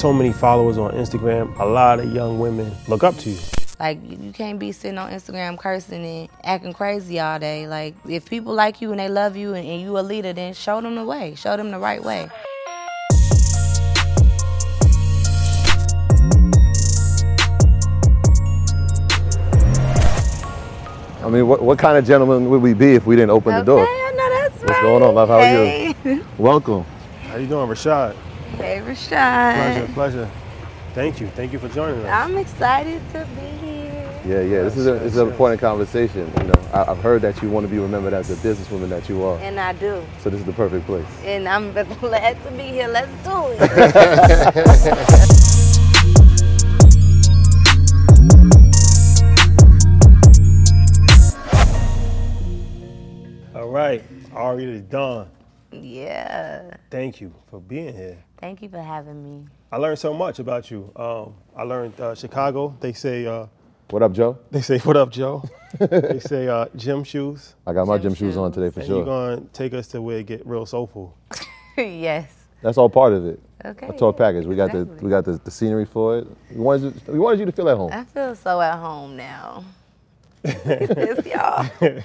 So many followers on Instagram, a lot of young women look up to you. Like you can't be sitting on Instagram cursing and acting crazy all day. Like if people like you and they love you and, and you a leader, then show them the way. Show them the right way. I mean, what, what kind of gentleman would we be if we didn't open okay, the door? I know that's What's right. going on, love? How are hey. you? Welcome. How you doing, Rashad? Hey, Rashad. Pleasure, pleasure. Thank you. Thank you for joining us. I'm excited to be here. Yeah, yeah. This is a, this is an important conversation. You know, I, I've heard that you want to be remembered as the businesswoman that you are. And I do. So this is the perfect place. And I'm glad to be here. Let's do it. All right, already the Don. Yeah. Thank you for being here. Thank you for having me. I learned so much about you. Um, I learned uh, Chicago. They say, uh, What up, Joe? they say, what up, Joe? they say uh, gym shoes. I got my Gym gym shoes on today for and you're gonna take us to where it get real soulful. yes. That's all part of it. Okay. A tour package. We got the we got the, the scenery for it. We wanted you, we wanted you to feel at home. I feel so at home now. Look at this, y'all.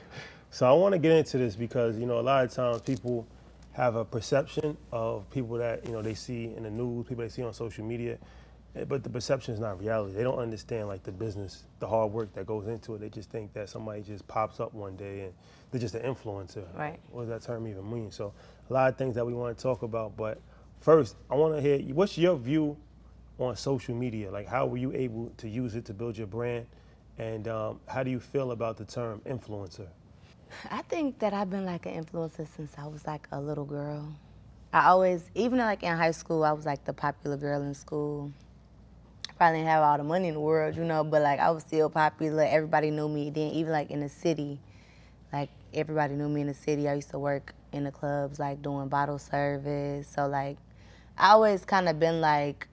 So I want to get into this because you know a lot of times people have a perception of people that you know they see in the news, people they see on social media, eh, but the perception is not reality. They don't understand like the business, the hard work that goes into it. They just think that somebody just pops up one day and they're just an influencer. Right. What does that term even mean? So a lot of things that we want to talk about, but first I want to hear what's your view on social media? Like how were you able to use it to build your brand, and um, how do you feel about the term influencer? I think that I've been like an influencer since I was like a little girl. I always, even like in high school, I was like the popular girl in school. I probably didn't have all the money in the world, you know, but like I was still popular. Everybody knew me. Then even like in the city, like everybody knew me in the city. I used to work in the clubs, like doing bottle service. So like, I always kind of been like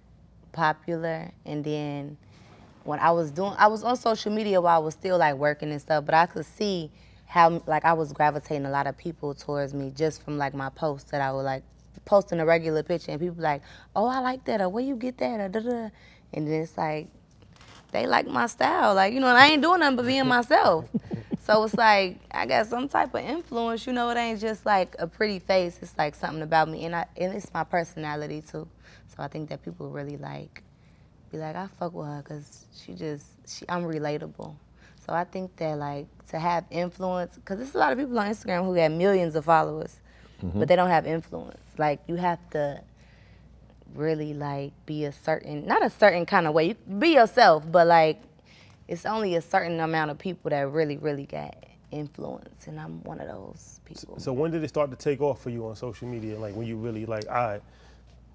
popular. And then when I was doing, I was on social media while I was still like working and stuff, but I could see how like I was gravitating a lot of people towards me just from like my posts that I would like posting a regular picture and people like, oh I like that or where you get that or da da, and then it's like they like my style, like you know, and I ain't doing nothing but being myself. so it's like I got some type of influence, you know. It ain't just like a pretty face. It's like something about me, and I and it's my personality too. So I think that people really like be like, I fuck with her because she just, she, I'm relatable. So I think that like to have influence, because there's a lot of people on Instagram who have millions of followers, but mm-hmm. they don't have influence. Like you have to really like be a certain, not a certain kind of way. You be yourself, but like it's only a certain amount of people that really, really got influence, and I'm one of those people. So when did it start to take off for you on social media? Like when you really like, all right,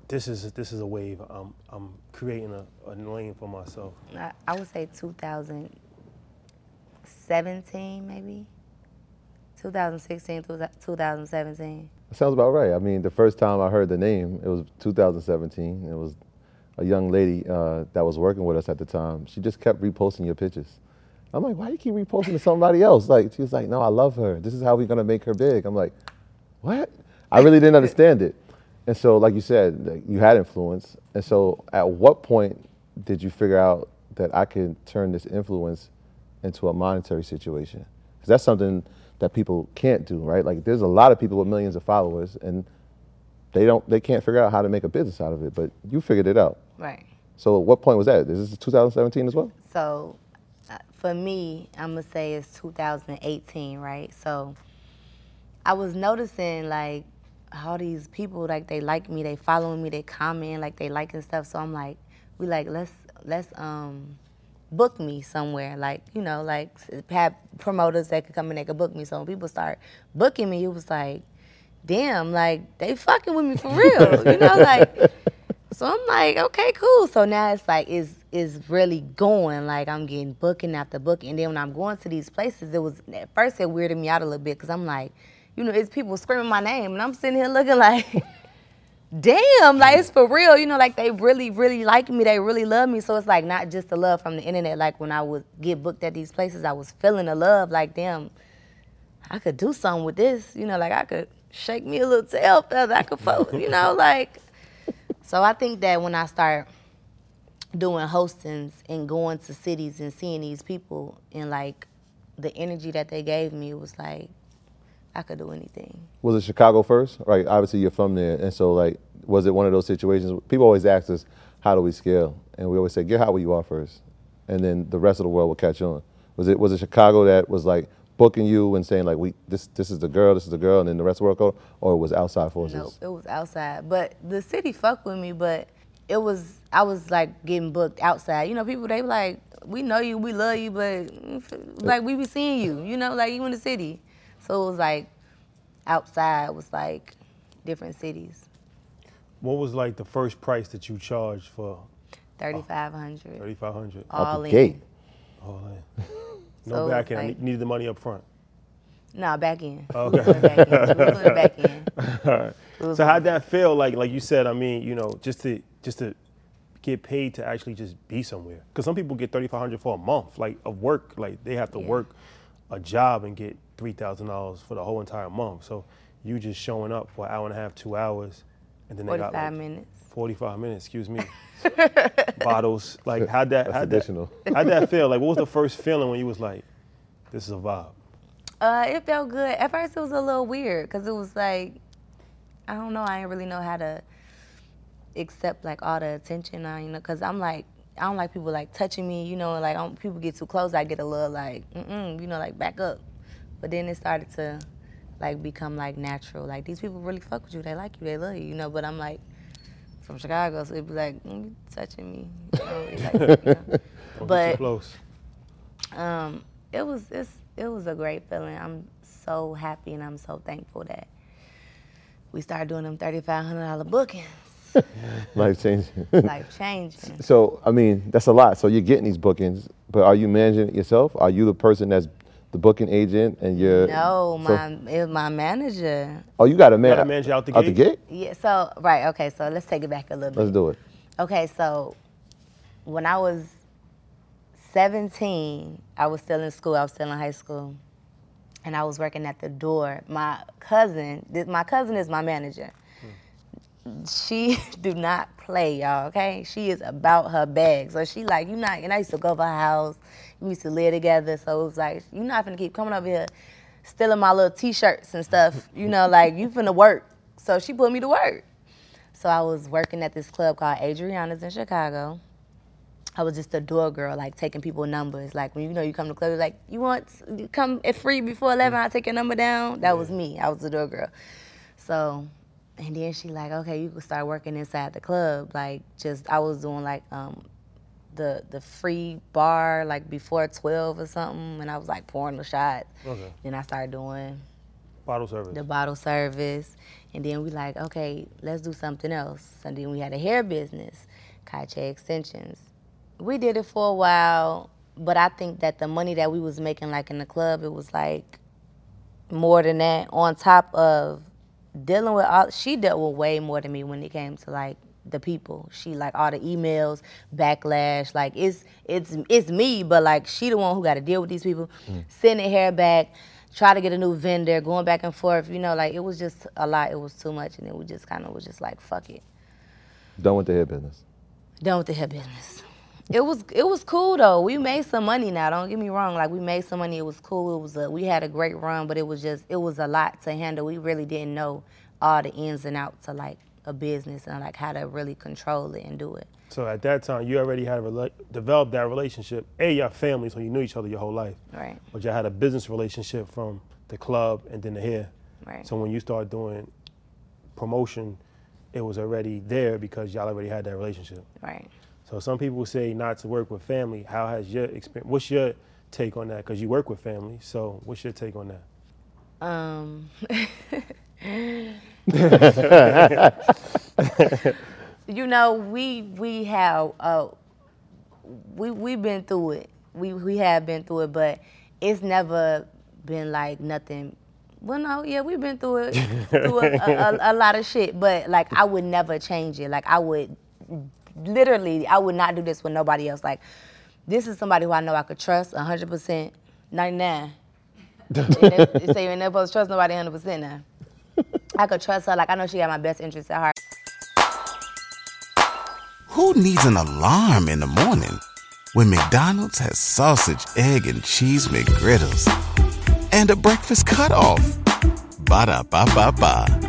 this is this is a wave. I'm I'm creating a, a lane for myself. I, I would say 2017, maybe. 2016 2017. That sounds about right. I mean, the first time I heard the name, it was 2017. It was a young lady uh, that was working with us at the time. She just kept reposting your pictures. I'm like, why do you keep reposting to somebody else? Like, she was like, no, I love her. This is how we're gonna make her big. I'm like, what? I really didn't understand it. And so, like you said, you had influence. And so, at what point did you figure out that I could turn this influence into a monetary situation? Because that's something that people can't do, right? Like, there's a lot of people with millions of followers, and they don't they can't figure out how to make a business out of it. But you figured it out. Right. So at what point was that? Is this 2017 as well? So uh, for me, I'm gonna say it's 2018, right? So I was noticing like all these people like they like me, they following me, they comment, like they liking stuff. So I'm like, we like let's let's um book me somewhere, like you know, like have promoters that could come and they could book me. So when people start booking me, it was like, damn, like they fucking with me for real, you know, like. So I'm like, okay, cool. So now it's like is is really going. Like I'm getting booking after booking, and then when I'm going to these places, it was at first it weirded me out a little bit because I'm like, you know, it's people screaming my name, and I'm sitting here looking like, damn, like it's for real. You know, like they really, really like me. They really love me. So it's like not just the love from the internet. Like when I would get booked at these places, I was feeling the love. Like damn, I could do something with this. You know, like I could shake me a little tail feather. I could, fo- you know, like. So I think that when I start doing hostings and going to cities and seeing these people and like the energy that they gave me was like I could do anything. Was it Chicago first? Right. Obviously, you're from there, and so like, was it one of those situations? People always ask us, "How do we scale?" And we always say, "Get how where you are first, and then the rest of the world will catch on." Was it was it Chicago that was like booking you and saying like, "We this this is the girl, this is the girl," and then the rest of the world go, or it was outside forces? Nope, it was outside. But the city fucked with me, but it was I was like getting booked outside. You know, people they like, we know you, we love you, but mm, like we be seeing you, you know, like you in the city. So it was like outside was like different cities. What was like the first price that you charged for Thirty five hundred. 3500 Out All the in. gate. Oh, man. No So, back end. I like- ne- needed the money up front. Nah, back in. Okay. We was doing back in. We was doing back in. All right. It was So how'd that feel? Like like you said, I mean, you know, just to just to get paid to actually just be somewhere. Because some people get thirty five hundred for a month, like of work. Like they have to Yeah. work a job and get three thousand dollars for the whole entire month. So you just showing up for an hour and a half, two hours, and then they forty got five like minutes. forty five minutes. Excuse me. Bottles. Like how'd that? That's how'd that, how'd that feel? Like what was the first feeling when you was like, this is a vibe? Uh, it felt good. At first, it was a little weird because it was like, I don't know. I didn't really know how to accept like all the attention. I, you know, because I'm like, I don't like people like touching me. You know, like I don't, people get too close, I get a little like, mm-mm, you know, like back up. But then it started to like become like natural. Like these people really fuck with you. They like you. They love you. You know. But I'm like from Chicago, so it'd be like mm, you touching me. You know, like, you know. Don't get too But close. um, it was it's, it was a great feeling. I'm so happy and I'm so thankful that we started doing them thirty five hundred dollar bookings. Life changing. Life changing. So I mean, that's a lot. So you're getting these bookings, but are you managing it yourself? Are you the person that's the booking agent and you're No, so- my it was my manager. oh, you got a man Got a manager out the out the gate? gate. Yeah. So right. Okay. So let's take it back a little bit. Let's do it. Okay, so when I was 17, I was still in school. I was still in high school, and I was working at the door. My cousin, my cousin is my manager. She do not play, y'all. Okay, she is about her bag. So she like, you not. And I used to go to her house. We used to live together. So it was like, you not finna keep coming over here, stealing my little t-shirts and stuff. You know, like you finna work. So she put me to work. So I was working at this club called Adriana's in Chicago. I was just a door girl, like taking people numbers. Like when you know you come to the club, you're like, you want you come at free before eleven? Mm. I take your number down. That was me. I was the door girl. So, and then she like, okay, you can start working inside the club. Like just I was doing like um, the the free bar like before twelve or something, and I was like pouring the shots. Okay. Then I started doing Bottle service. the bottle service, and then we like, okay, let's do something else. And then we had a hair business, Kaiche Extensions. We did it for a while, but I think that the money that we was making, like in the club, it was like more than that. On top of dealing with all, she dealt with way more than me when it came to like the people. She like all the emails, backlash. Like it's it's it's me, but like she the one who got to deal with these people, mm. sending hair back, try to get a new vendor, going back and forth. You know, like it was just a lot. It was too much, and it was just kind of was just like fuck it, Done with the hair business. done with the hair business. It was it was cool though. We made some money now. Don't get me wrong. Like we made some money. It was cool. It was a, we had a great run, but it was just it was a lot to handle. We really didn't know all the ins and outs of like a business and like how to really control it and do it. So at that time, you already had a rela- developed that relationship. A, your family, so you knew each other your whole life. Right. But you had a business relationship from the club and then the hair. Right. So when you start doing promotion, it was already there because y'all already had that relationship. Right. So some people say not to work with family. How has your experience? What's your take on that? Because you work with family. So what's your take on that? Um, you know, we we have uh, we we've been through it. We we have been through it, but it's never been like nothing. Well, no, yeah, we've been through it, through a, a, a, a lot of shit. But like, I would never change it. Like, I would literally, I would not do this with nobody else. Like, this is somebody who I know I could trust 100%, 99. They say you're never supposed to trust nobody 100% now. I could trust her. Like, I know she got my best interests at heart. Who needs an alarm in the morning when McDonald's has sausage, egg, and cheese McGriddles and a breakfast cutoff? Ba da ba ba ba.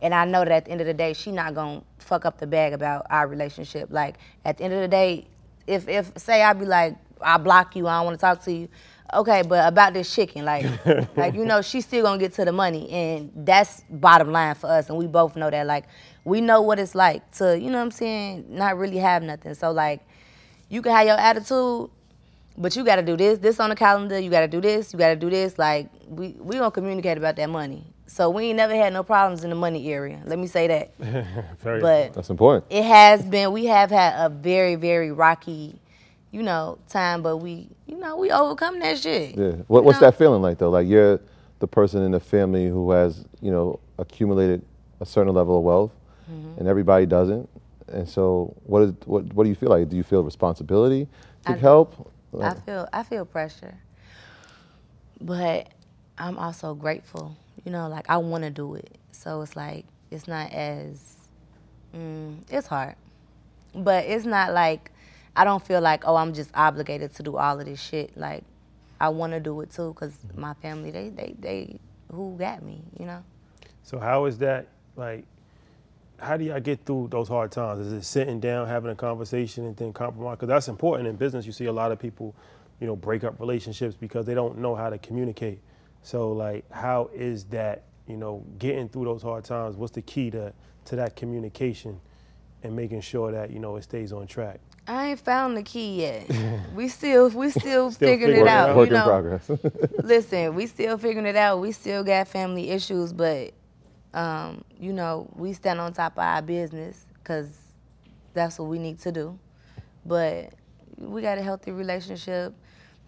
And I know that at the end of the day, she not gonna fuck up the bag about our relationship. Like at the end of the day, if if say I be like I block you, I don't want to talk to you. Okay, but about this chicken, like like you know, she's still gonna get to the money, and that's bottom line for us. And we both know that. Like we know what it's like to you know what I'm saying, not really have nothing. So like you can have your attitude, but you got to do this, this on the calendar. You got to do this, you got to do this. Like we we gonna communicate about that money. So we ain't never had no problems in the money area. Let me say that. Very But That's important. it has been. We have had a very very rocky, you know, time. But we, you know, we overcome that shit. Yeah. What, what's know? that feeling like though? Like you're the person in the family who has, you know, accumulated a certain level of wealth, Mm-hmm. and everybody doesn't. And so, what is what? What do you feel like? Do you feel responsibility to I- help? I feel I feel pressure, but I'm also grateful. You know, like I want to do it, so it's like it's not as mm, it's hard, but it's not like I don't feel like oh I'm just obligated to do all of this shit. Like I want to do it too because my family they they they who got me. You know. So how is that like? How do y'all get through those hard times? Is it sitting down, having a conversation, and then compromise? Because that's important in business. You see a lot of people, you know, break up relationships because they don't know how to communicate. So like, how is that? You know, getting through those hard times. What's the key to to that communication and making sure that you know it stays on track? I ain't found the key yet. we still we still, Still figuring figuring it it out. out. Work you in know. progress. Listen, we still figuring it out. We still got family issues, but um, you know, we stand on top of our business because that's what we need to do. But we got a healthy relationship.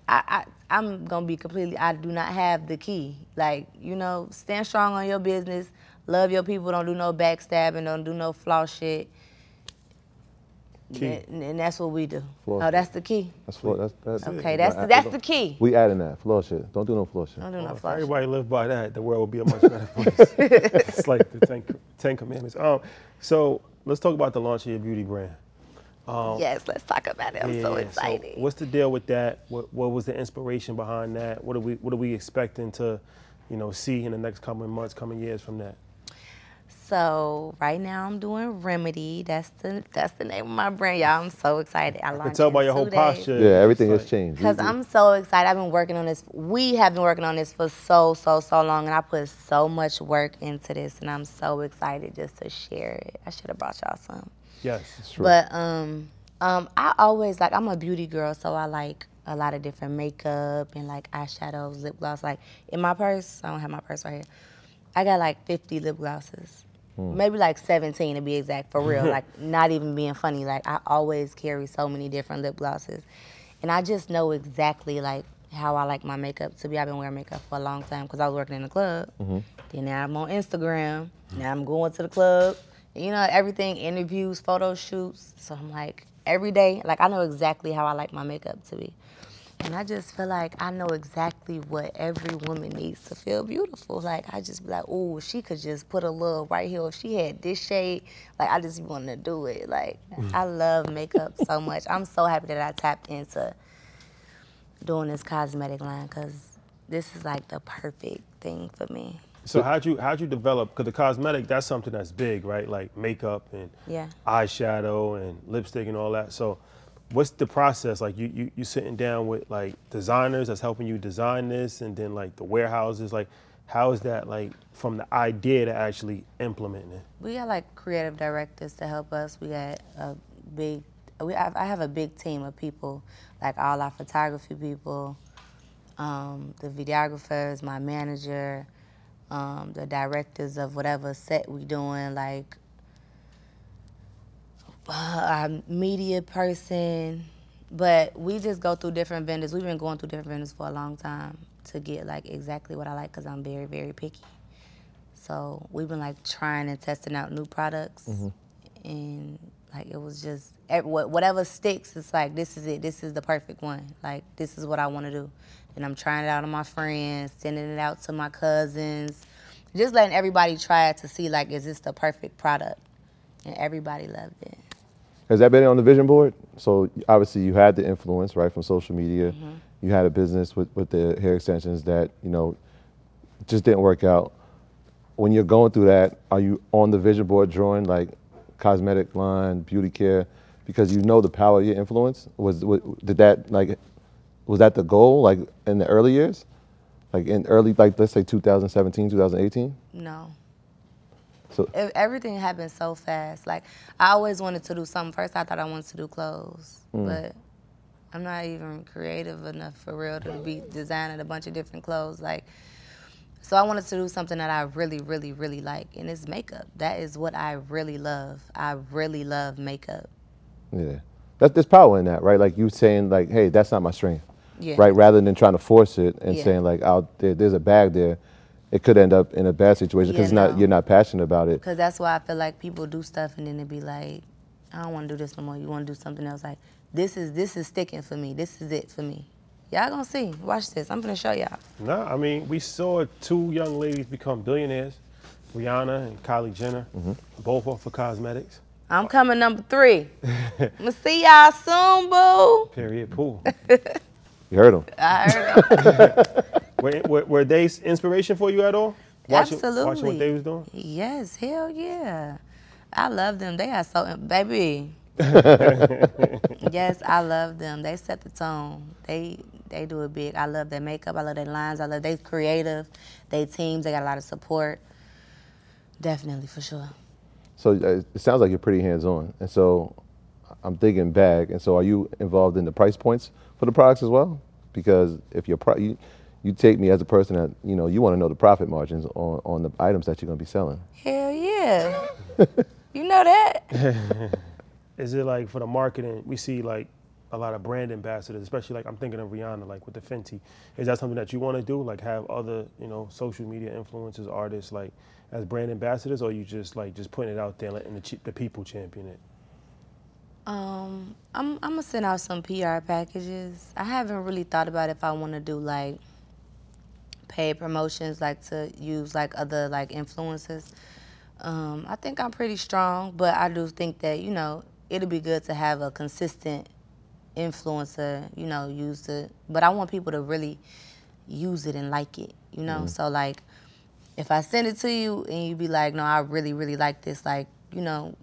I, I I'm gonna be completely. I do not have the key. Like you know, stand strong on your business. Love your people. Don't do no backstabbing. Don't do no flaw shit. Key. And, and that's what we do. Flaw oh, shit. that's the key. That's flaw. That's, that's Okay, that's Right, that's the key. We adding that floor shit. Don't do no floor shit. Don't do no Well, if flaw shit. everybody lived by that, the world would be a much better place. it's like the Ten, Ten Commandments. Um, so let's talk about the launch of your beauty brand. Um, yes, let's talk about it. I'm so Yeah, excited. what's the deal with that? What, what was the inspiration behind that? What are we What are we expecting to, you know, see in the next coming months, coming years from that? So right now I'm doing Remedy. That's the that's the name of my brand, y'all. I'm so excited. I I can tell in by your whole days. posture. Yeah, everything it's has changed. Cause You- I'm so excited. I've been working on this. We have been working on this for so so so long, and I put so much work into this, and I'm so excited just to share it. I should have brought y'all some. Yes. True. But um, um, I always like I'm a beauty girl, so I like a lot of different makeup and like eyeshadows, lip gloss. Like in my purse, I don't have my purse right here. I got like 50 lip glosses, maybe like 17 to be exact, for real. like not even being funny. Like I always carry so many different lip glosses, and I just know exactly like how I like my makeup to be. I've been wearing makeup for a long time because I was working in the club. Then now I'm on Instagram. Now I'm going to the club. You know, everything, interviews, photo shoots. So I'm like, every day, like I know exactly how I like my makeup to be. And I just feel like I know exactly what every woman needs to feel beautiful. Like I just be like, oh, she could just put a little right here. If she had this shade, like I just want to do it. Like mm. I love makeup so much. I'm so happy that I tapped into doing this cosmetic line because this is like the perfect thing for me. So how'd you how'd you develop? Because the cosmetic that's something that's big, right? Like makeup and Yeah. eyeshadow and lipstick and all that. So, what's the process? Like you you you sitting down with like designers that's helping you design this, and then like the warehouses. Like, how is that like from the idea to actually implementing it? We got like creative directors to help us. We got a big, we have, I have a big team of people, like all our photography people, um, the videographers, my manager, um, the directors of whatever set we doing, like uh, our media person. But we just go through different vendors. We've been going through different vendors for a long time to get like exactly what I like because I'm very, very picky. So we've been like trying and testing out new products, and like it was just whatever sticks. It's like this is it. This is the perfect one. Like this is what I want to do, and I'm trying it out on my friends, sending it out to my cousins, just letting everybody try it to see like is this the perfect product, and everybody loved it. Has that been on the vision board? So obviously you had the influence, right, from social media. Mm-hmm. You had a business with, with the hair extensions that, you know, just didn't work out. When you're going through that, are you on the vision board drawing like cosmetic line, beauty care, because you know the power of your influence? Was, was did that like was that the goal like in the early years? Like in early like let's say 2017, 2018? No. So Ev- everything happened so fast. Like I always wanted to do something. First, I thought I wanted to do clothes, mm. but I'm not even creative enough for real to be designing a bunch of different clothes. Like, so I wanted to do something that I really, really, really like, and it's makeup. That is what I really love. I really love makeup. Yeah, that, there's power in that, right? Like you saying, like, hey, that's not my strength, Yeah. right? Rather than trying to force it and Yeah. saying, like, out there, there's a bag there, it could end up in a bad situation because Yeah, not you're not passionate about it. Cause that's why I feel like people do stuff and then they be like, I don't want to do this no more. You want to do something else? Like this is this is sticking for me. This is it for me. Y'all gonna see. Watch this. I'm gonna show y'all. No, I mean we saw two young ladies become billionaires, Rihanna and Kylie Jenner, mm-hmm. both off of cosmetics. I'm coming number three. I'ma see y'all soon, boo. Period. Pool. You heard him. I heard were, were, were they inspiration for you at all? Watching, Absolutely. Watching what they was doing. Yes, hell yeah. I love them. They are so baby. yes, I love them. They set the tone. They they do it big. I love their makeup. I love their lines. I love they creative. They teams. They got a lot of support. Definitely for sure. So uh, it sounds like you're pretty hands-on, and so I'm thinking back. And so, are you involved in the price points for the products as well? Because if you're pro- you, you take me as a person that you know you want to know the profit margins on on the items that you're going to be selling. Hell yeah. you know that? Is it like for the marketing? We see like a lot of brand ambassadors, especially like I'm thinking of Rihanna, like with the Fenty. Is that something that you want to do? Like have other, you know, social media influencers, artists, like as brand ambassadors, or you just like just putting it out there, and letting the the people champion it? Um, I'm I'm gonna send out some PR packages. I haven't really thought about if I want to do like paid promotions, like to use like other like influencers. Um, I think I'm pretty strong, but I do think that you know it'll be good to have a consistent influencer. You know, use it, but I want people to really use it and like it. You know, mm-hmm. so like if I send it to you and you be like, no, I really really like this, like you know,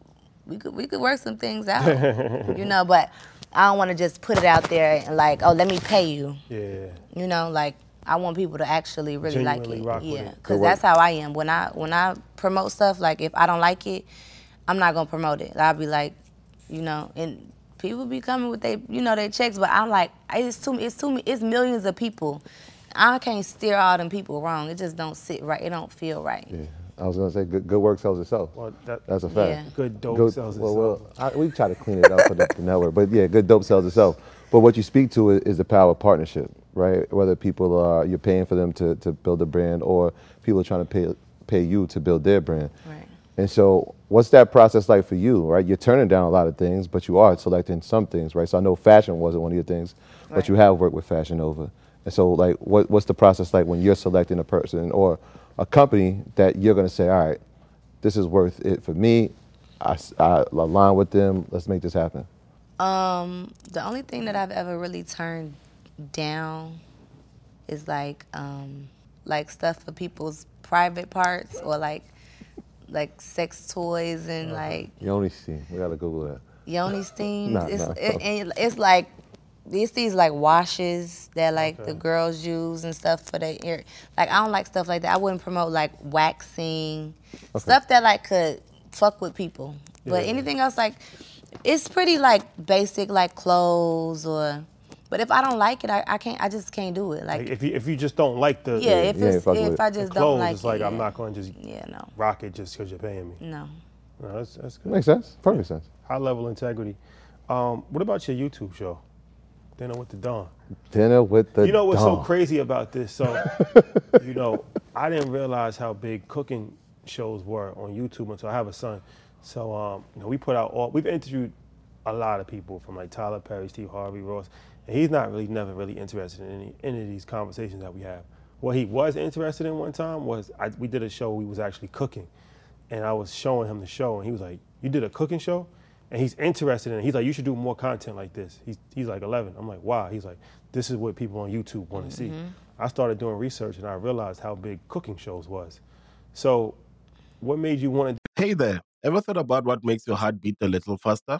we could we could work some things out, you know. But I don't want to just put it out there and like, oh, let me pay you, Yeah. you know. Like I want people to actually really Genuinely like it, yeah, it. because that's how I am. When I when I promote stuff, like if I don't like it, I'm not gonna promote it. I'll be like, you know, and people be coming with they you know their checks, but I'm like, it's too it's too it's millions of people. I can't steer all them people wrong. It just don't sit right. It don't feel right. Yeah, I was going to say good, good work sells itself. Well, that, That's a fact. Yeah. good dope Good- sells well, itself. well, I, we try to clean it up for the, the network, but yeah, good dope sells itself. But what you speak to is, is the power of partnership, right? Whether people are you're paying for them to, to build a brand, or people are trying to pay pay you to build their brand. Right. And so, what's that process like for you, right? You're turning down a lot of things, but you are selecting some things, right? So I know fashion wasn't one of your things, but you have worked with Fashion Nova. And so, like, what, what's the process like when you're selecting a person or a company that you're going to say, all right, this is worth it for me. I align with them. Let's make this happen. Um, the only thing that I've ever really turned down is like um, like stuff for people's private parts or like like sex toys and uh-huh. like Yoni steam. We gotta Google that. yoni steams. Nah, it's nah. It, and it's like it's these like washes that like the girls use and stuff for their ear. Like I don't like stuff like that. I wouldn't promote like waxing stuff that like could fuck with people. But Yeah. anything else like it's pretty like basic like clothes or. But if I don't like it, I, I can't. I just can't do it. Like, Like if you if you just don't like the yeah, the, if yeah, it's fuck with if. I just clothes, don't like it's like it, I'm yeah. not going to just Yeah, no, rock it just because you're paying me. no. No, that's that's good. Makes sense. Perfect sense. High level integrity. Um, what about your YouTube show? Dinner with the Don. Dinner with the You know what's so crazy about this? So, you know, I didn't realize how big cooking shows were on YouTube until I have a son. So, um, you know, we put out all, we've interviewed a lot of people from like Tyler Perry, Steve Harvey, Ross, and he's not really, never really interested in any, any of these conversations that we have. What he was interested in one time was I, we did a show we was actually cooking, and I was showing him the show, and he was like, "You did a cooking show?" And he's interested in it. He's like, "You should do more content like this." He's he's like 11. I'm like, "Why?" He's like, "This is what people on YouTube want to see." Mm-hmm. I started doing research, and I realized how big cooking shows was. So, what made you want to Hey there, ever thought about what makes your heart beat a little faster?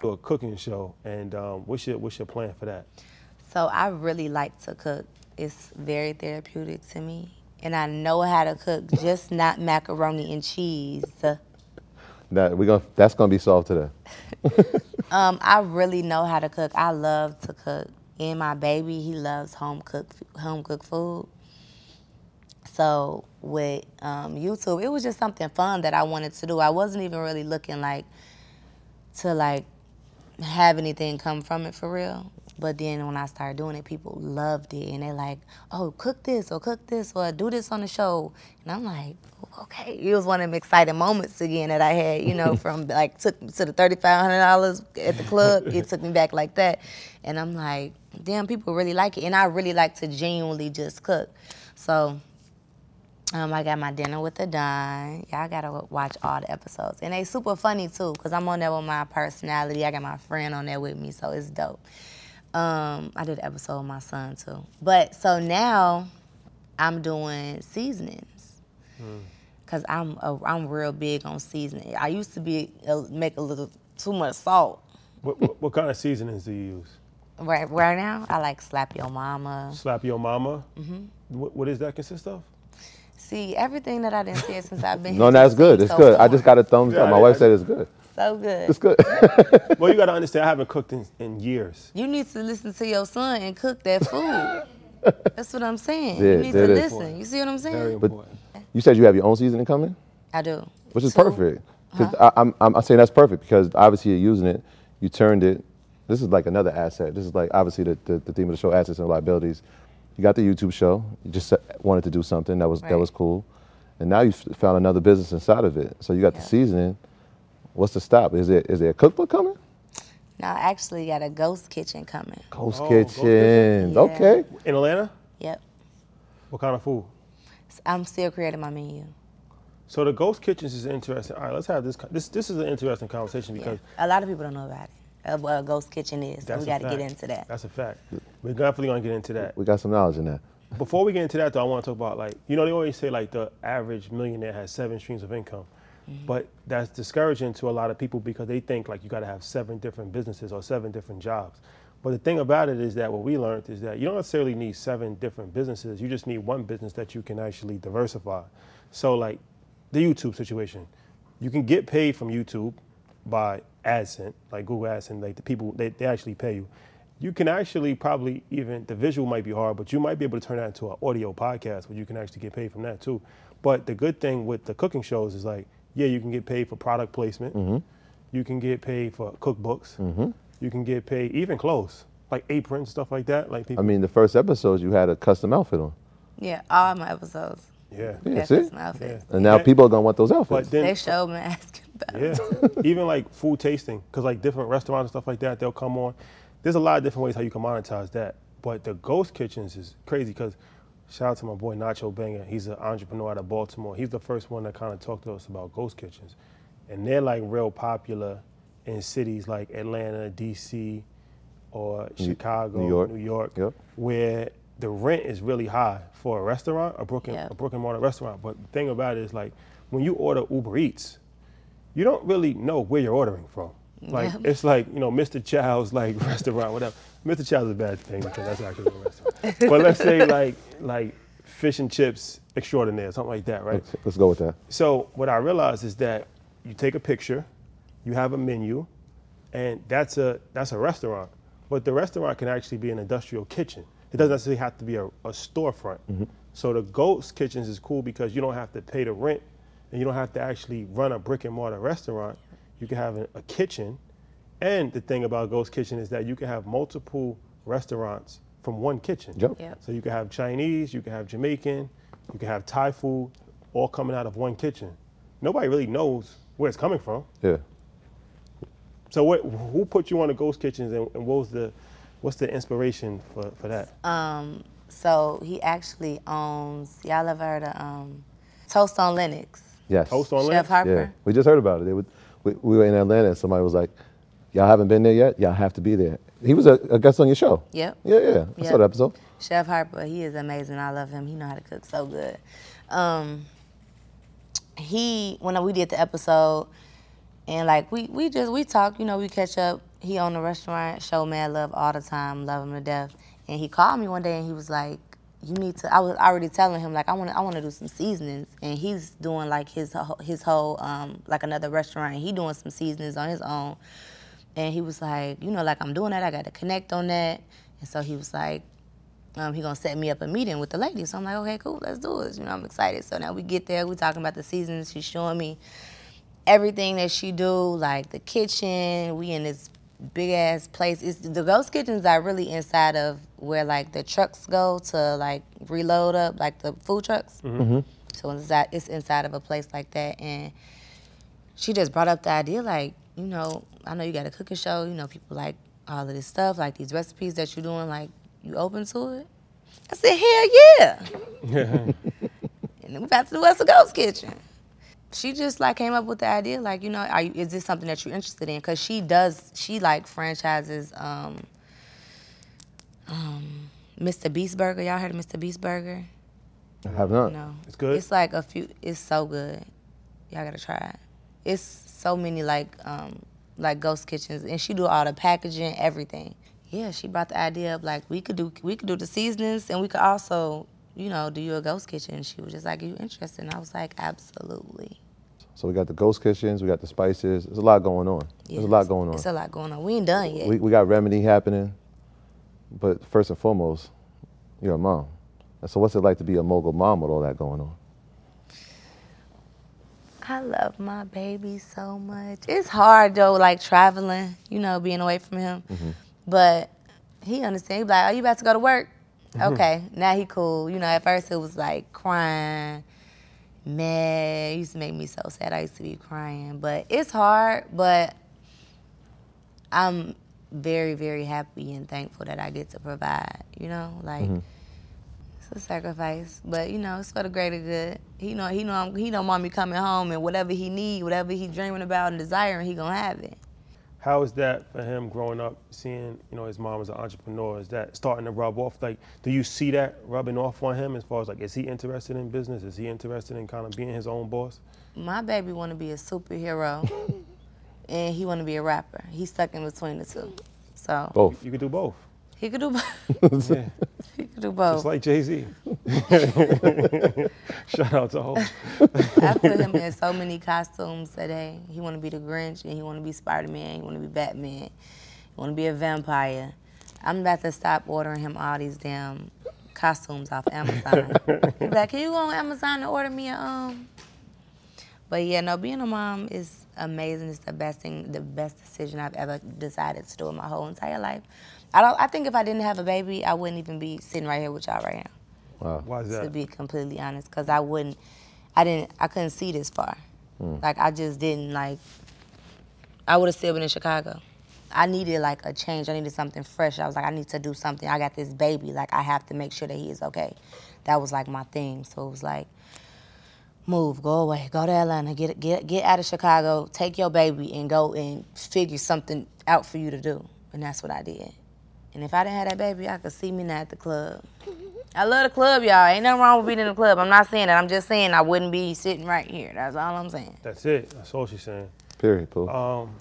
Do a cooking show? And um, what's your what's your plan for that? So I really like to cook. It's very therapeutic to me. And I know how to cook, just not macaroni and cheese. That we gonna that's gonna be solved today. Um, I really know how to cook. I love to cook. And my baby, he loves home cooked home cooked food. So with um, YouTube, it was just something fun that I wanted to do. I wasn't even really looking like to like have anything come from it for real. But then when I started doing it, people loved it, and they're like, "Oh, cook this or cook this or do this on the show." And I'm like, "Okay." It was one of them exciting moments again that I had, you know, from like took to the thirty five hundred dollars at the club. it took me back like that, and I'm like, "Damn, people really like it," and I really like to genuinely just cook. So um, I got my dinner with the Don. Y'all gotta watch all the episodes, and they super funny too, cause I'm on there with my personality. I got my friend on there with me, so it's dope. Um, I did an episode with my son too, but so now I'm doing seasonings, cause I'm a, I'm real big on seasoning. I used to be uh, make a little too much salt. What, what, what kind of seasonings do you use? Right, right now I like slap your mama. Slap your mama. Mm-hmm. What, what does that consist of? See everything that I didn't see since I've been. No, here that's good. It's so good. I just got a thumbs Yeah, up. My I- wife I- said it's good. so good. It's good. Well, you got to understand, I haven't cooked in, in years. You need to listen to your son and cook that food. That's what I'm saying. Yeah, you need to is. listen. You see what I'm saying? Very But important. you said you have your own seasoning coming, I do. which is Two. perfect. 'Cause I, I'm, I'm I'm saying that's perfect because obviously you're using it. You turned it. This is like another asset. This is like obviously the, the, the theme of the show, assets and liabilities. You got the YouTube show. You just uh, wanted to do something that was that was cool, and now you f- found another business inside of it. So you got the Yeah. seasoning. What's the stop? Is it is there a cookbook coming? No, I actually got a ghost kitchen coming. Ghost Oh, Ghost Kitchens. Kitchen? Okay. In Atlanta? Yep. What kind of food? I'm still creating my menu. So the ghost kitchens is interesting. All right, let's have this. This this is an interesting conversation Yeah. because A lot of people don't know about it. Of what a ghost kitchen is. So we got to get into that. That's a fact. We're definitely gonna get into that. We got some knowledge in that. Before we get into that, though, I want to talk about like you know they always say like the average millionaire has seven streams of income, mm-hmm. but that's discouraging to a lot of people because they think like you got to have seven different businesses or seven different jobs. But the thing about it is that what we learned is that you don't necessarily need seven different businesses. You just need one business that you can actually diversify. So like the YouTube situation, you can get paid from YouTube by AdSense, like Google AdSense, like the people they, they actually pay you. You can actually probably even the visual might be hard, but you might be able to turn that into an audio podcast where you can actually get paid from that too. But the good thing with the cooking shows is like, yeah, you can get paid for product placement. Mm-hmm. You can get paid for cookbooks. You can get paid even clothes, like aprons, stuff like that. Like people. I mean, the first episodes you had a custom outfit on. Yeah, all my episodes. yeah. Yeah, That's see? just my outfit. And now Yeah. people are gonna want those outfits. But then They showed me Yeah, even like food tasting, because like different restaurants and stuff like that, they'll come on. There's a lot of different ways how you can monetize that. But the ghost kitchens is crazy because shout out to my boy Nacho Banger. He's an entrepreneur out of Baltimore. He's the first one that kind of talked to us about ghost kitchens, and they're like real popular in cities like Atlanta, D.C., or Chicago, New York. New York, Yep. where the rent is really high for a restaurant, a Yeah. a and mortar restaurant. But the thing about it is like when you order Uber Eats, you don't really know where you're ordering from. Like Yeah. it's like you know Mr. Chow's like restaurant, whatever. Mr. Chow's is a bad thing because that's actually a restaurant. but let's say like like fish and chips extraordinaire, something like that, right? Let's, let's go with that. So what I realized is that you take a picture, you have a menu, and that's a that's a restaurant. But the restaurant can actually be an industrial kitchen. It doesn't necessarily have to be a, a storefront. Mm-hmm. So the ghost kitchens is cool because you don't have to pay the rent, and you don't have to actually run a brick and mortar restaurant. You can have a, a kitchen, and the thing about ghost kitchen is that you can have multiple restaurants from one kitchen. Yep. Yep. So you can have Chinese, you can have Jamaican, you can have Thai food, all coming out of one kitchen. Nobody really knows where it's coming from. Yeah. So what, who put you on the ghost kitchens, and, and what was the, what's the inspiration for, for that? Um, so he actually owns. Y'all ever heard of um, Toast on Lenox? Yes. Toast on Chef Lenox? Harper. Yeah. We just heard about it. They would, we, we were in Atlanta and somebody was like, "Y'all haven't been there yet. Y'all have to be there." He was a, a guest on your show. Yep. Yeah, yeah. I saw Yep. the episode. Chef Harper, he is amazing. I love him. He know how to cook so good. Um, he when we did the episode, and like we we just we talk, you know, we catch up. He owned a restaurant, show mad love all the time, love him to death. And he called me one day and he was like, "You need to." I was already telling him like I want to I want to do some seasonings, and he's doing like his his whole um like another restaurant. He doing some seasonings on his own. And he was like, you know, like I'm doing that, I got to connect on that. And so he was like, um, he gonna set me up a meeting with the lady. So I'm like, okay, cool, let's do it. You know, I'm excited. So now we get there, we talking about the seasons. She's showing me everything that she do, like the kitchen. We in this big ass place. It's the ghost kitchens are really inside of where like the trucks go to like reload up, like the food trucks. Mm-hmm. So it's inside, it's inside of a place like that, and she just brought up the idea, like, you know, I know you got a cooking show. You know, people like all of this stuff, like these recipes that you're doing. Like, you open to it? I said, hell yeah. and then we got to the West Ghost Kitchen. She just like came up with the idea, like, you know, are you, is this something that you're interested in? Because she does, she like franchises um, um, Mr. Beast Burger. Y'all heard of Mr. Beast Burger? I have not. No. It's good? It's like a few. It's so good. Y'all gotta try it. It's so many like um like ghost kitchens, and she do all the packaging, everything. Yeah, she brought the idea of like we could do we could do the seasonings, and we could also you know do you a ghost kitchen. She was just like, "Are you interested?" And I was like, "Absolutely." So we got the ghost kitchens, we got the spices. There's a lot going on. There's a lot going on. It's a lot going on. We ain't done yet. We, we got remedy happening, but first and foremost, you're a mom. And so what's it like to be a mogul mom with all that going on? I love my baby so much. It's hard though, like traveling, you know, being away from him. Mm-hmm. But he understands. He be like, "Are you about to go to work?" Mm-hmm. Okay, now he cool. You know, at first it was like crying, mad. It used to make me so sad. I used to be crying, but it's hard. But I'm very, very happy and thankful that I get to provide. You know, like mm-hmm. it's a sacrifice, but you know it's for the greater good. He know he know I'm, he don't want me coming home and whatever he need, whatever he dreaming about and desiring, he gonna have it. How is that for him growing up, seeing you know his mom as an entrepreneur? Is that starting to rub off? Like, do you see that rubbing off on him as far as like, is he interested in business? Is he interested in kind of being his own boss? My baby want to be a superhero, and he want to be a rapper. He's stuck in between the two, so Both. You could do both. he could do both. Yeah, he could do both. it's like Jay Z. Shout out to Hov. I put him in so many costumes today. He want to be the Grinch, and he want to be Spider Man. He want to be Batman. He want to be a vampire. I'm about to stop ordering him all these damn costumes off Amazon. He's like, can you go on Amazon and order me a um? But yeah, no, being a mom is amazing. It's the best thing, the best decision I've ever decided to do in my whole entire life. I don't. I think if I didn't have a baby, I wouldn't even be sitting right here with y'all right now. Wow. Why is that? to be completely honest, because I wouldn't, I didn't, I couldn't see this far. Hmm. Like I just didn't like. I would have still been in Chicago. I needed like a change. I needed something fresh. I was like, I need to do something. I got this baby. Like I have to make sure that he is okay. That was like my thing. So it was like, move, go away, go to Atlanta, get get get out of Chicago, take your baby, and go and figure something out for you to do. And that's what I did. And if I didn't have that baby, I could see me now at the club. I love the club, y'all. Ain't nothing wrong with being in the club. I'm not saying that. I'm just saying I wouldn't be sitting right here. That's all I'm saying. That's it. That's all she's saying. Period, Pooh. Um,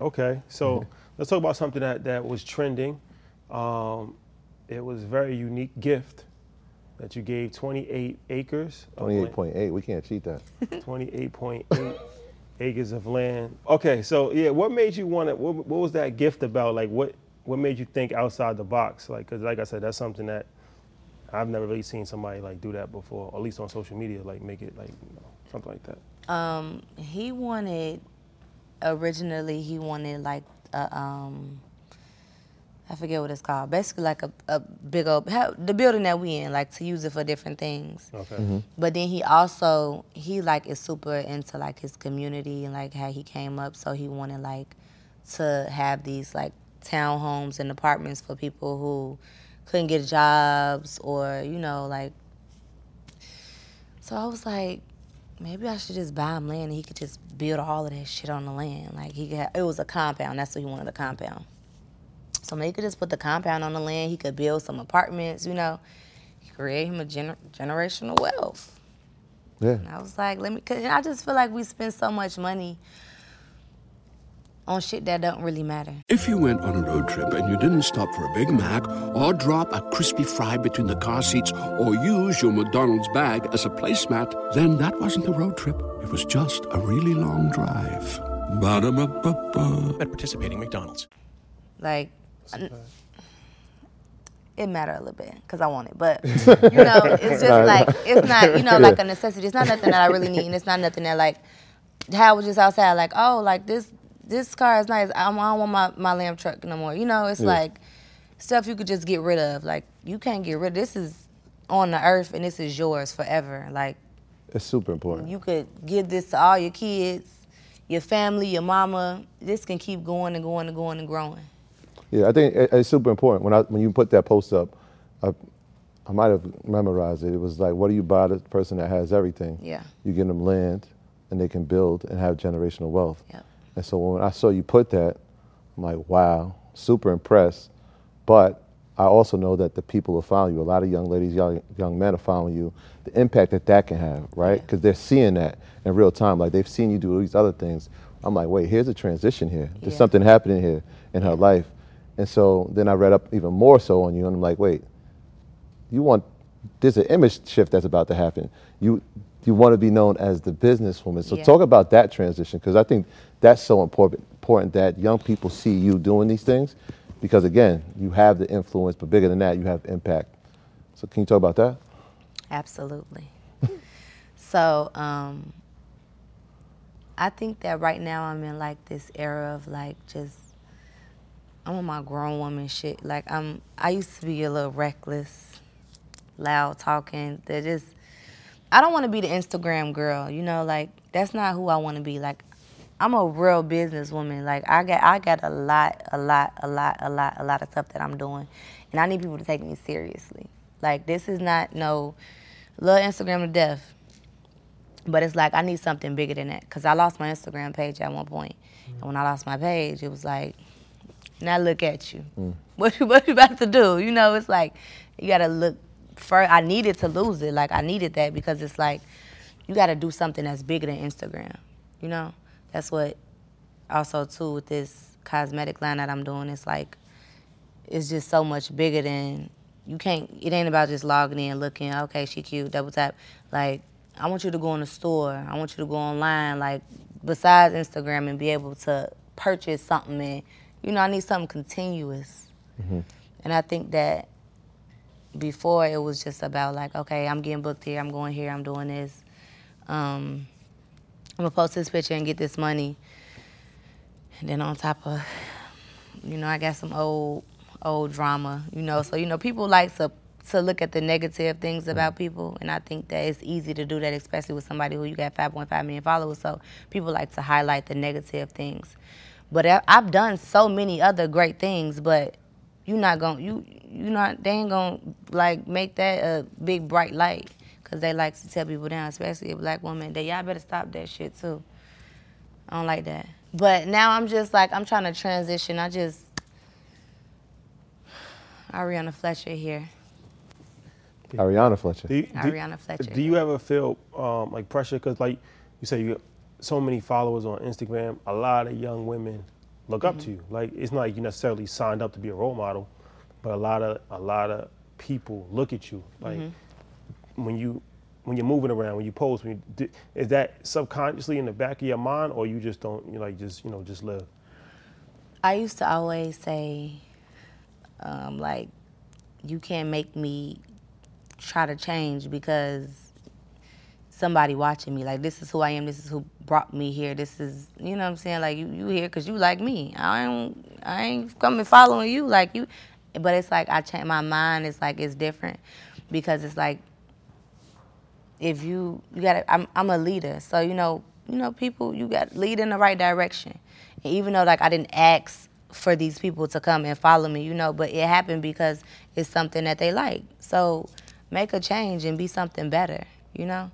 okay, so let's talk about something that, that was trending. Um, it was a very unique gift that you gave 28 acres. of land- 28.8. We can't cheat that. 28.8 acres of land. Okay, so yeah, what made you want to? What, what was that gift about? Like, what what made you think outside the box? Like, cause like I said, that's something that I've never really seen somebody like do that before, or at least on social media, like make it like you know, something like that. Um, he wanted originally he wanted like a um I forget what it's called. Basically like a, a big old ha- the building that we in, like to use it for different things. Okay. Mm-hmm. But then he also he like is super into like his community and like how he came up. So he wanted like to have these like townhomes and apartments for people who couldn't get jobs or you know like. So I was like, maybe I should just buy him land and he could just build all of that shit on the land. Like he could have, it was a compound. That's what he wanted a compound. So maybe he could just put the compound on the land. He could build some apartments. You know, create him a gener- generational wealth. Yeah. And I was like, let me. Cause I just feel like we spend so much money on shit that don't really matter. If you went on a road trip and you didn't stop for a Big Mac or drop a crispy fry between the car seats or use your McDonald's bag as a placemat, then that wasn't a road trip. It was just a really long drive. Ba-da-ba-ba-ba. At participating McDonald's. Like, it matter a little bit because I want it, but you know, it's just like it's not, you know, like a necessity. It's not nothing that I really need, and it's not nothing that like. How I was just outside, like, oh, like this, this car is nice. I, I don't want my my lamb truck no more. You know, it's Yeah. like stuff you could just get rid of. Like you can't get rid. Of this is on the earth, and this is yours forever. Like It's super important. you could give this to all your kids, your family, your mama. This can keep going and going and going and growing. Yeah, I think it- it's super important. When I when you put that post up, I, I might have memorized it. It was like, what do you buy the person that has everything? Yeah. You give them land, and they can build and have generational wealth. Yep. And so when I saw you put that, I'm like, wow, super impressed. But I also know that the people will follow you. A lot of young ladies, young young men are following you. The impact that that can have, right? Because they're seeing that in real time. Like they've seen you do these other things. I'm like, wait, here's a transition here. There's Yeah. something happening here in her life. And so then I read up even more so on you, and I'm like, wait, you want there's an image shift that's about to happen. You you want to be known as the businesswoman. So Yeah. talk about that transition because I think that's so important important that young people see you doing these things because again, you have the influence, but bigger than that, you have impact. So can you talk about that? Absolutely. so, um, I think that right now I'm in like this era of like just I'm on my grown woman shit. Like I'm I used to be a little reckless, loud talking. That just I don't want to be the Instagram girl, you know, like that's not who I want to be. Like I'm a real businesswoman. Like I got I got a lot, a lot, a lot, a lot, a lot of stuff that I'm doing. And I need people to take me seriously. Like this is not no little Instagram to death. But it's like I need something bigger than that because I lost my Instagram page at one point. And when I lost my page, it was like, now look at you. What you what you about to do? You know, it's like you gotta look first. I needed to lose it. Like I needed that because it's like you gotta do something that's bigger than Instagram. You know? That's what also too with this cosmetic line that I'm doing, it's like it's just so much bigger than you can't. It ain't about just logging in, looking. Okay, she cute. Double tap. Like I want you to go in the store. I want you to go online. Like besides Instagram and be able to purchase something. And you know, I need something continuous. And I think that before it was just about like, okay, I'm getting booked here. I'm going here. I'm doing this. Um, I'm gonna post this picture and get this money. And then on top of, you know, I got some old, old drama, you know. So, you know, people like to, to look at the negative things about people. And I think that it's easy to do that, especially with somebody who you got 5.5 million followers. So people like to highlight the negative things. But I- I've done so many other great things, but you're not gonna, you, you not, they ain't gonna like make that a big bright light. Cause they like to tell people down, especially a black woman. That y'all better stop that shit too. I don't like that. But now I'm just like I'm trying to transition. I just Ariana Fletcher here. Ariana Fletcher. Do you, do, Ariana Fletcher. Do you ever feel um, like pressure? Because like you say, you got so many followers on Instagram. A lot of young women look up Mm-hmm. to you. Like it's not like you necessarily signed up to be a role model, but a lot of a lot of people look at you. Like Mm-hmm. when you when you're moving around, when you post, when you, do, is that subconsciously in the back of your mind, or you just don't you like just you know just live? I used to always say, um, like, you can't make me try to change because somebody watching me. Like, this is who I am. This is who brought me here. This is, you know what I'm saying? Like, you, you here because you like me. I ain't, I ain't coming following you like you. But it's like I change my mind. It's like it's different because it's like if you you got I'm I'm a leader. So you know, you know people you got lead in the right direction. And even though like I didn't ask for these people to come and follow me, you know, but it happened because it's something that they like. So make a change and be something better, you know?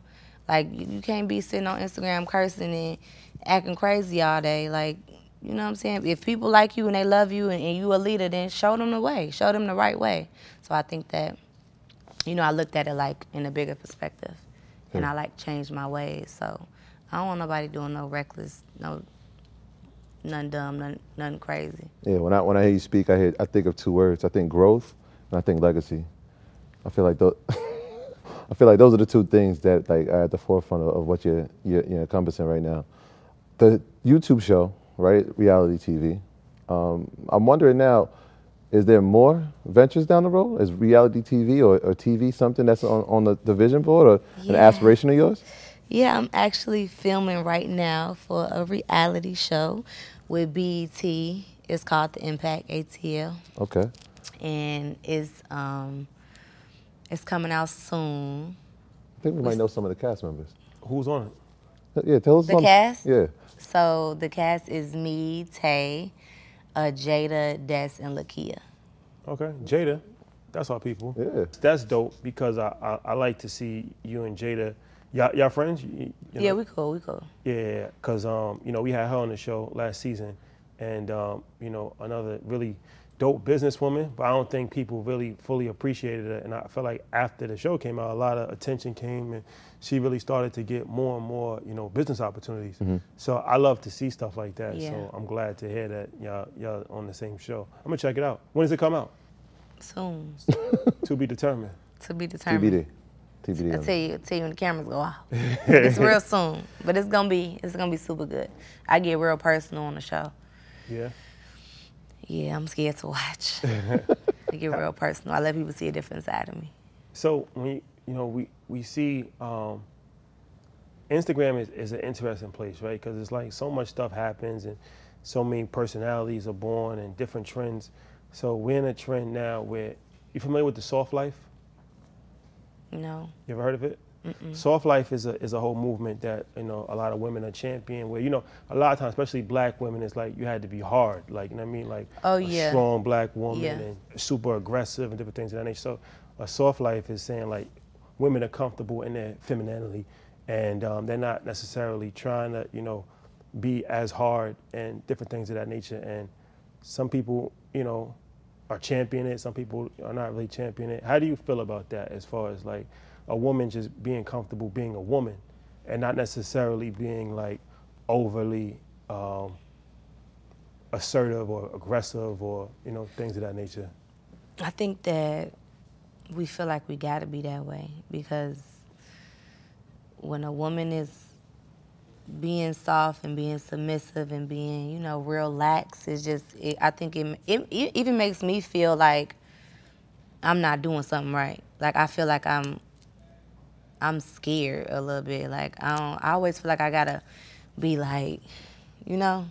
Like you, you can't be sitting on Instagram cursing and acting crazy all day like you know what I'm saying? If people like you and they love you and, and you a leader, then show them the way. Show them the right way. So I think that you know, I looked at it like in a bigger perspective, and I like changed my ways. So I don't want nobody doing no reckless, no, nothing dumb, nothing, nothing crazy. Yeah, when I when I hear you speak, I hear I think of two words. I think growth and I think legacy. I feel like those. I feel like those are the two things that like are at the forefront of, of what you're, you're you're encompassing right now. The YouTube show, right? Reality TV. Um, I'm wondering now, is there more ventures down the road? Is reality TV or, or TV something that's on, on the, the vision board or an aspiration of yours? Yeah, I'm actually filming right now for a reality show with BET. It's called The Impact ATL, Okay. and it's um, it's coming out soon. I think we might know some of the cast members. Who's on it? Yeah, tell us The some- cast? Yeah. So the cast is me, Tay, uh, Jayda, Des, and Lakia. Okay, Jayda. That's our people. Yeah. That's dope because I, I, I like to see you and Jayda. Y'all, y'all friends? You- you Yeah, know? we cool, we cool. Yeah, because um, you know we had her on the show last season, and um, you know another really dope businesswoman. But I don't think people really fully appreciated it. And I feel like after the show came out, a lot of attention came, and she really started to get more and more you know business opportunities. Mm-hmm. So I love to see stuff like that. Yeah. So I'm glad to hear that y'all y'all on the same show. I'm gonna check it out. When does it come out? Soon, to be determined. to be determined. TBD. TBD. I on tell you, tell you when the cameras go off. it's real soon, but it's gonna be, it's gonna be super good. I get real personal on the show. Yeah. Yeah, I'm scared to watch. I get real personal. I let people see a different side of me. So when you, you know we we see um, Instagram is, is an interesting place, right? Because it's like so much stuff happens and so many personalities are born and different trends. So we're in a trend now where you familiar with the soft life? No. You ever heard of it? Soft life is a is a whole movement that you know a lot of women are championing. Where you know a lot of times, especially black women, it's like you had to be hard, like you know what I mean, like Oh, a yeah. strong black woman Yeah. and super aggressive and different things of that nature. So a soft life is saying like women are comfortable in their femininity, and um, they're not necessarily trying to you know be as hard and different things of that nature. And some people you know are championing it. Some people are not really championing it. How do you feel about that as far as like a woman just being comfortable being a woman and not necessarily being like overly um, assertive or aggressive or you know things of that nature? I think that we feel like we gotta be that way because when a woman is being soft and being submissive and being, you know, real lax, it's just, it, I think it, it, it even makes me feel like I'm not doing something right. Like I feel like I'm, I'm scared a little bit. Like I don't, I always feel like I gotta be like, you know,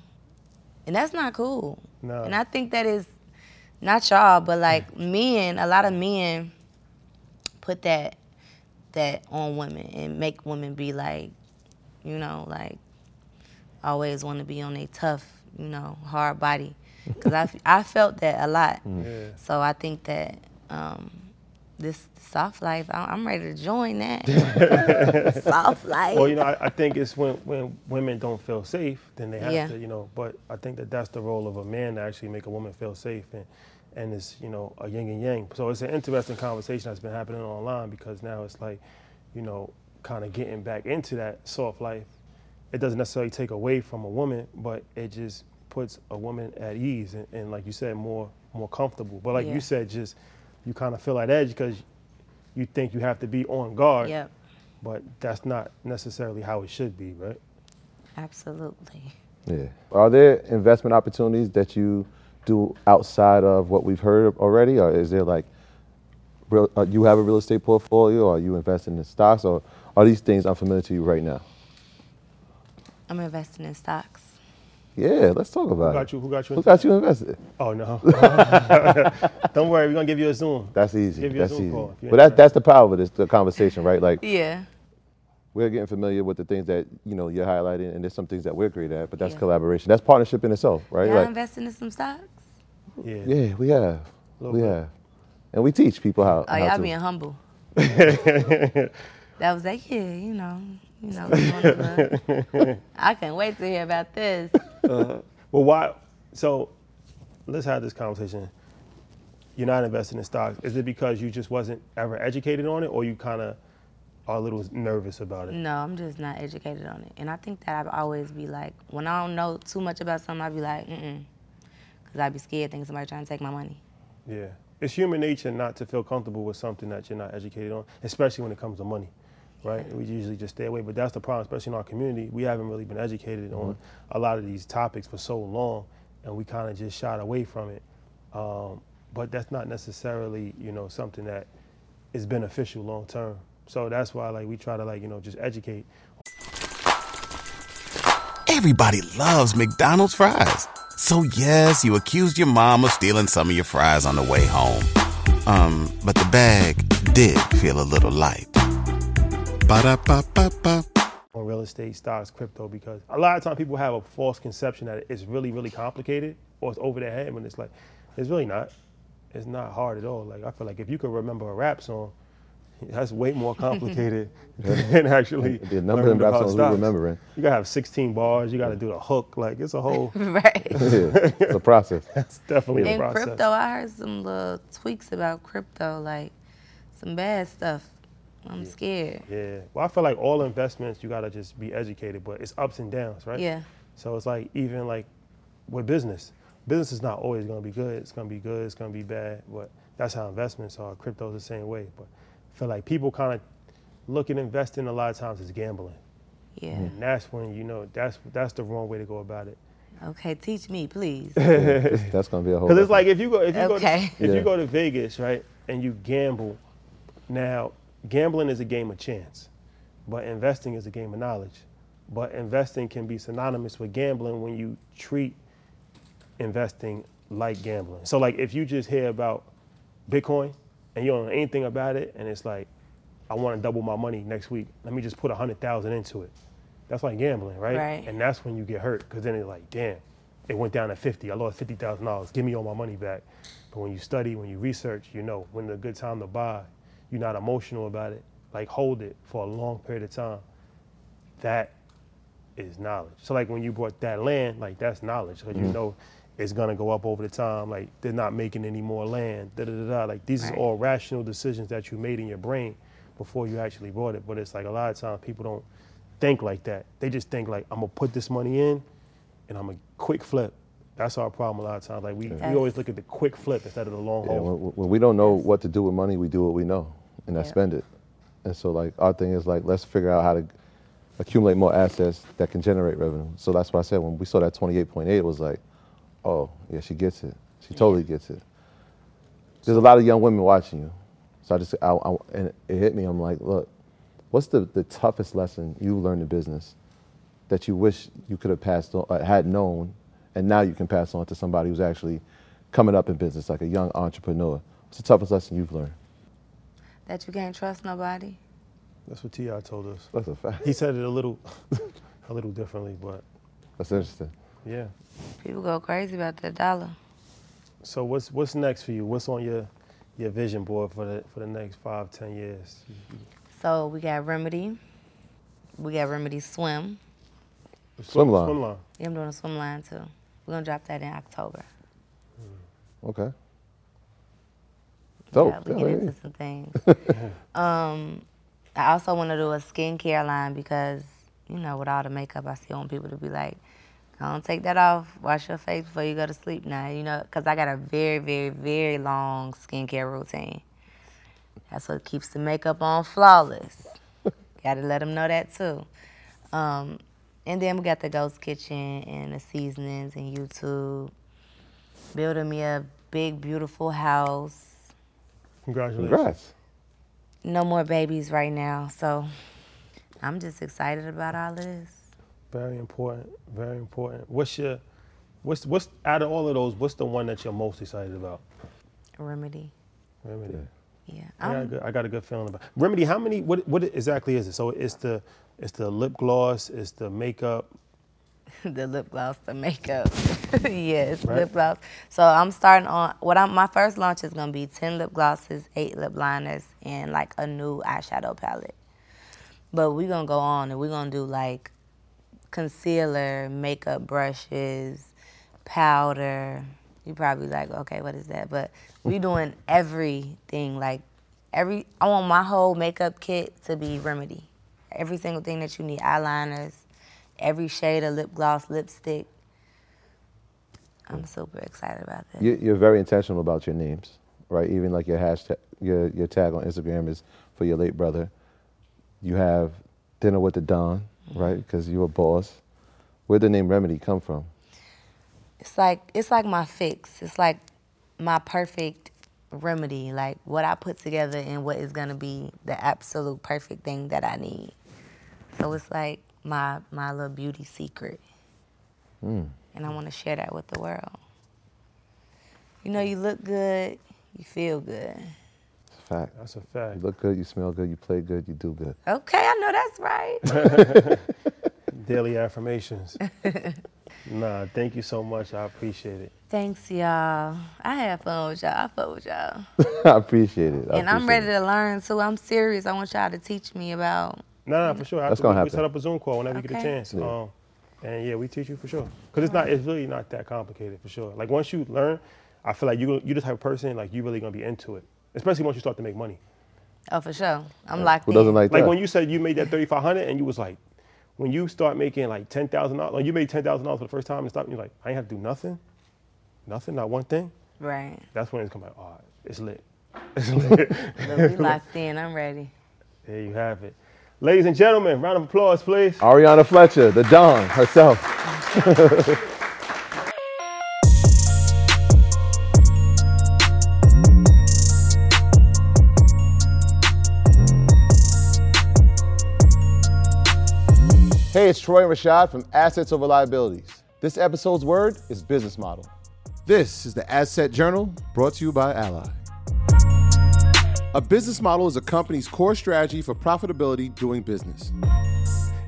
and that's not cool. No. And I think that is not y'all, but like men, a lot of men put that that on women and make women be like, you know, like always want to be on a tough, you know, hard body. Cause I, I felt that a lot. Yeah. So I think that um, this soft life, I- I'm ready to join that. soft life. Well, you know, I, I think it's when, when women don't feel safe, then they have Yeah. to, you know. But I think that that's the role of a man to actually make a woman feel safe, and and it's you know a yin and yang. So it's an interesting conversation that's been happening online because now it's like, you know, kind of getting back into that soft life. It doesn't necessarily take away from a woman, but it just puts a woman at ease and, and like you said, more more comfortable. But like Yeah. you said, just you kind of feel at edge because you think you have to be on guard Yep, but that's not necessarily how it should be, right? absolutely. Yeah. Are there investment opportunities that you do outside of what we've heard already, or is there like, real, uh, you have a real estate portfolio, or are you investing in stocks, or are these things unfamiliar to you right now? I'm investing in stocks. Yeah, let's talk Who about got it. you? Who got you? Who got you invested? Oh no! Don't worry, we're gonna give you a Zoom. That's easy. Give you a That's Zoom easy. call But that—that's the power of this the conversation, right? Like Yeah. we're getting familiar with the things that you know you're highlighting, and there's some things that we're great at. But that's Yeah. collaboration. That's partnership in itself, right? Y'all Like, investing in some stocks? Yeah. yeah, we have, we bit. have, and we teach people how. Oh, how y'all to. being humble. that was like, yeah, you know, you know. we want to look. I can't wait to hear about this. Uh-huh. Well, why? So, let's have this conversation. You're not investing in stocks. Is it because you just wasn't ever educated on it, or you kind of are a little nervous about it? No, I'm just not educated on it. And I think that I'd always be like, when I don't know too much about something, I'd be like, mm-mm. Because I'd be scared thinking somebody trying to take my money. Yeah. It's human nature not to feel comfortable with something that you're not educated on, especially when it comes to money, right? We usually just stay away, but that's the problem, especially in our community. We haven't really been educated on a lot of these topics for so long, and we kind of just shied away from it. Um, but that's not necessarily, you know, something that is beneficial long term. So that's why, like, we try to, like, you know, just educate. Everybody loves McDonald's fries. So yes, you accused your mom of stealing some of your fries on the way home. Um, but the bag did feel a little light. Ba-da-ba-ba-ba. on real estate, stocks, crypto, because a lot of times people have a false conception that it's really, really complicated or it's over their head when it's like, it's really not. It's not hard at all. Like I feel like if you could remember a rap song, that's way more complicated than actually. The number learning of rap songs we stocks. remembering. You gotta have 16 bars. You gotta do the hook. Like it's a whole. right. Yeah, it's a process. It's definitely a In process. crypto, I heard some little tweaks about crypto, like some bad stuff. I'm scared. Yeah. Well, I feel like all investments you gotta just be educated, but it's ups and downs, right? Yeah. So it's like even like with business, business is not always going to be good. It's going to be good. It's going to be bad. But that's how investments are. Crypto's the same way. But I feel like people kind of look at investing a lot of times as gambling, Yeah. and that's when you know that's that's the wrong way to go about it. Okay, teach me, please. It's- that's gonna be a whole. Because it's like if you go if you Okay. go to, if Yeah. you go to Vegas, right, and you gamble, now gambling is a game of chance, but investing is a game of knowledge. But investing can be synonymous with gambling when you treat investing like gambling. So like if you just hear about Bitcoin and you don't know anything about it, and it's like, I want to double my money next week. Let me just put a hundred thousand into it. That's like gambling, right? Right. And that's when you get hurt because then it's like, damn, it went down to 50. I lost fifty thousand dollars. Give me all my money back. But when you study, when you research, you know when the good time to buy. You're not emotional about it. Like hold it for a long period of time. That is knowledge. So like when you bought that land, like that's knowledge because you mm-hmm. know it's gonna go up over the time. Like they're not making any more land. Da da da da. Like these Right. are all rational decisions that you made in your brain before you actually bought it. But it's like a lot of times people don't think like that. They just think like I'm gonna put this money in and I'm gonna quick flip That's our problem a lot of times. Like we, we always look at the quick flip instead of the long Yeah, haul. when, when we don't know what to do with money, we do what we know, and I spend it. And so, like, our thing is like, let's figure out how to accumulate more assets that can generate revenue. So that's why I said when we saw that 28.8, it was like, oh, yeah, she gets it. She totally gets it. There's a lot of young women watching you. So I just, I, I, and it hit me. I'm like, look, what's the, the toughest lesson you learned in business that you wish you could have passed on, uh, had known, and now you can pass on to somebody who's actually coming up in business, like a young entrepreneur? What's the toughest lesson you've learned? That you can't trust nobody. That's what Ti told us. That's a fact. He said it a little, a little differently, but That's interesting. yeah. People go crazy about that dollar. So what's what's next for you? What's on your your vision board for the for the next five, ten years? So we got Remedy. We got Remedy Swim. Swim line. Swim line. Yeah, I'm doing a swim line too. We're gonna drop that in October. Okay. Dope. Yeah, we get into some things. um, I also want to do a skincare line because you know, with all the makeup, I still want people to be like, "Don't take that off. Wash your face before you go to sleep." Now, you know, because I got a very, very, very long skincare routine. That's what keeps the makeup on flawless. got to let them know that too. Um, and then we got the Ghost Kitchen and the seasonings and YouTube. Building me a big, beautiful house Congratulations. Congrats. no more babies right now, so I'm just excited about all of this. Very important. Very important. What's your what's what's out of all of those? What's the one that you're most excited about? Remedy. Remedy. Yeah. I, got a I'm, good, I got a good feeling about remedy. How many? What what exactly is it? So it's the it's the lip gloss. It's the makeup. the lip gloss, the makeup. yes, Right. lip gloss. So I'm starting on what I'm my first launch is gonna be ten lip glosses, eight lip liners, and like a new eyeshadow palette. But we're gonna go on and we're gonna do like concealer, makeup brushes, powder. You probably like, okay, what is that? But we mm. doing everything like every I want my whole makeup kit to be remedy. Every single thing that you need, eyeliners, every shade of lip gloss, lipstick. I'm super excited about that. You, you're very intentional about your names, right? Even like your hashtag, your, your tag on Instagram is for your late brother. You have dinner with the Don, mm-hmm. right? Because you're a boss. Where'd the name Remedy come from? It's like it's like my fix. It's like my perfect remedy, like what I put together and what is gonna be the absolute perfect thing that I need. So it's like my my little beauty secret. Hmm. And I want to share that with the world. You know, you look good, you feel good. It's a fact. That's a fact. You look good, you smell good, you play good, you do good. Okay, I know that's right. Daily affirmations. nah, thank you so much. I appreciate it. Thanks, y'all. I had fun with y'all. I fuck with y'all. I appreciate it. I and I'm appreciate ready to learn too. I'm serious. I want y'all to teach me about No, no, for sure. That's After gonna we, we set up a Zoom call whenever you get a Okay. chance. Yeah. Um, and yeah, we teach you for sure. Cause it's not, it's really not that complicated for sure. Like once you learn, I feel like you you the type of person like you really gonna be into it, especially once you start to make money. Oh, for sure. I'm locked Who in. doesn't like Like that? when you said you made that thirty five hundred and you was like, when you start making like ten thousand dollars, like you made ten thousand dollars for the first time and stop, you're like, I ain't have to do nothing, nothing, not one thing. Right. That's when it's come like, oh, it's lit. It's lit. But we locked in. I'm ready. there you have it. Ladies and gentlemen, round of applause, please. Ariana Fletcher, the Don herself. Hey, it's Troy and Rashad from Assets Over Liabilities. This episode's word is business model. This is the Asset Journal brought to you by Ally. A business model is a company's core strategy for profitability doing business.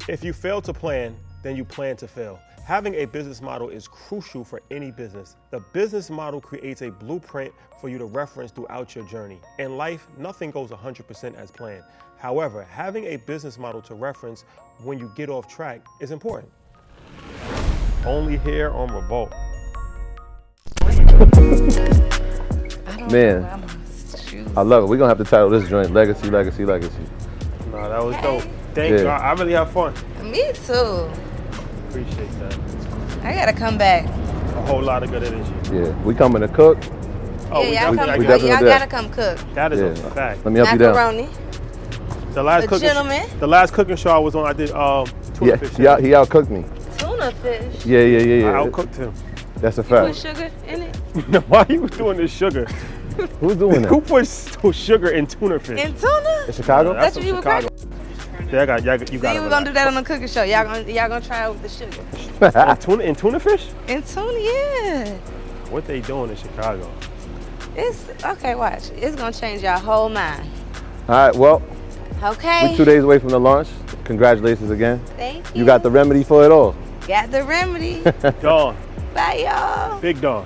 If you fail to plan, then you plan to fail. Having a business model is crucial for any business. The business model creates a blueprint for you to reference throughout your journey. In life, nothing goes 100% as planned. However, having a business model to reference when you get off track is important. Only here on Revolt. Man, I love it. We're gonna have to title this joint Legacy, Legacy, Legacy. No, that was dope. Thank you. Yeah. I, I really have fun. Me too. Appreciate that. I gotta come back. A whole lot of good energy. Yeah, we coming to cook. Oh, we yeah, y'all, definitely, come, we got definitely y'all do that. gotta come cook. that is Yeah. a fact. Let me help you down. Macaroni. The last The cooking, gentleman. the last cooking show I was on, I did um, tuna Yeah, fish. he, out, he outcooked me. Tuna fish. Yeah, yeah, yeah, yeah. I yeah. outcooked him. That's a fact. Put fact. sugar in it. Why are you doing this sugar? Who's doing that? Who that? puts sugar in tuna fish? In tuna? In Chicago? That's That's what from you were Chicago. Yeah, I got, y'all, you See, got we're gonna do that on the cooking show. Y'all gonna y'all gonna try it with the sugar. that. tuna, in tuna fish? In tuna, yeah. What they doing in Chicago? It's okay. Watch. It's gonna change your whole mind. All right, well, Okay. we're two days away from the launch. Congratulations again. Thank you. You got the remedy for it all. got the remedy. Don, Bye, y'all. Big Don.